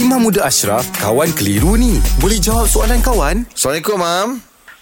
Imam Muda Ashraf, kawan keliru ni. Boleh jawab soalan kawan? Assalamualaikum, Mam.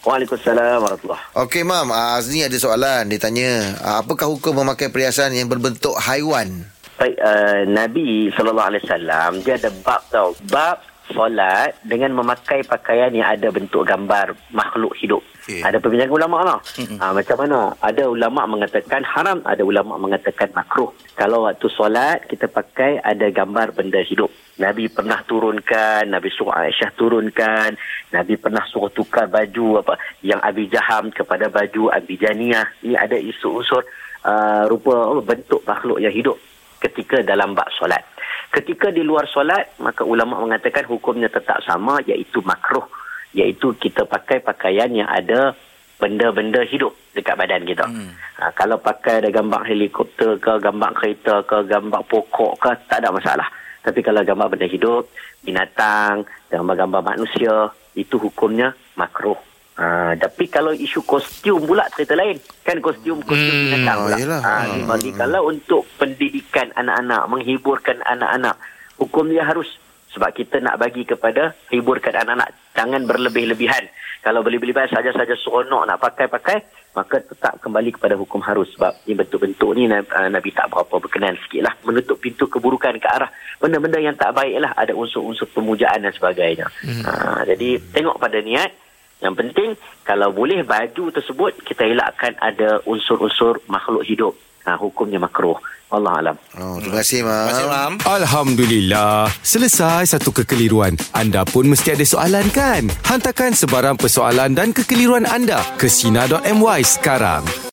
Waalaikumsalam warahmatullahi Okey, Mam. Uh, Azni ada soalan. Dia tanya, uh, apakah hukum memakai perhiasan yang berbentuk haiwan? Baik, uh, Nabi SAW dia ada bab tau. Bab solat dengan memakai pakaian yang ada bentuk gambar makhluk hidup. Okey. Ada perbincangan ulama lah. Ha, macam mana? Ada ulama mengatakan haram, ada ulama mengatakan makruh. Kalau waktu solat kita pakai ada gambar benda hidup. Nabi pernah turunkan, Nabi suruh Aisyah turunkan, Nabi pernah suruh tukar baju apa yang Abi Jaham kepada baju Abi Janiyah. Ini ada isu unsur uh, rupa oh, bentuk makhluk yang hidup ketika dalam bab solat. Ketika di luar solat, maka ulama mengatakan hukumnya tetap sama iaitu makruh. Iaitu kita pakai pakaian yang ada benda-benda hidup dekat badan kita. Hmm. Ha, kalau pakai ada gambar helikopter ke, gambar kereta ke, gambar pokok ke, tak ada masalah. Tapi kalau gambar benda hidup, binatang, gambar-gambar manusia, itu hukumnya makruh. Ha, tapi kalau isu kostum pula cerita lain. Kan kostum kostum Hmm, binatang pula. yelah. Ha, Hmm. kalau untuk pendidikan anak-anak, menghiburkan anak-anak, hukum dia harus sebab kita nak bagi kepada hiburkan anak-anak jangan berlebih-lebihan. Kalau berlebih-lebihan saja-saja seronok nak pakai-pakai, maka tetap kembali kepada hukum harus. Sebab ni bentuk-bentuk ni Nabi, Nabi tak berapa berkenan sikit lah. Menutup pintu keburukan ke arah benda-benda yang tak baik lah. Ada unsur-unsur pemujaan dan sebagainya. Hmm. ha, jadi tengok pada niat. Yang penting kalau boleh baju tersebut kita elakkan ada unsur-unsur makhluk hidup ha, hukumnya makruh Allah alam Oh, terima kasih, Mam. Terima kasih, Mam. Alhamdulillah. Selesai satu kekeliruan. Anda pun mesti ada soalan kan? Hantarkan sebarang persoalan dan kekeliruan anda ke Sina.my sekarang.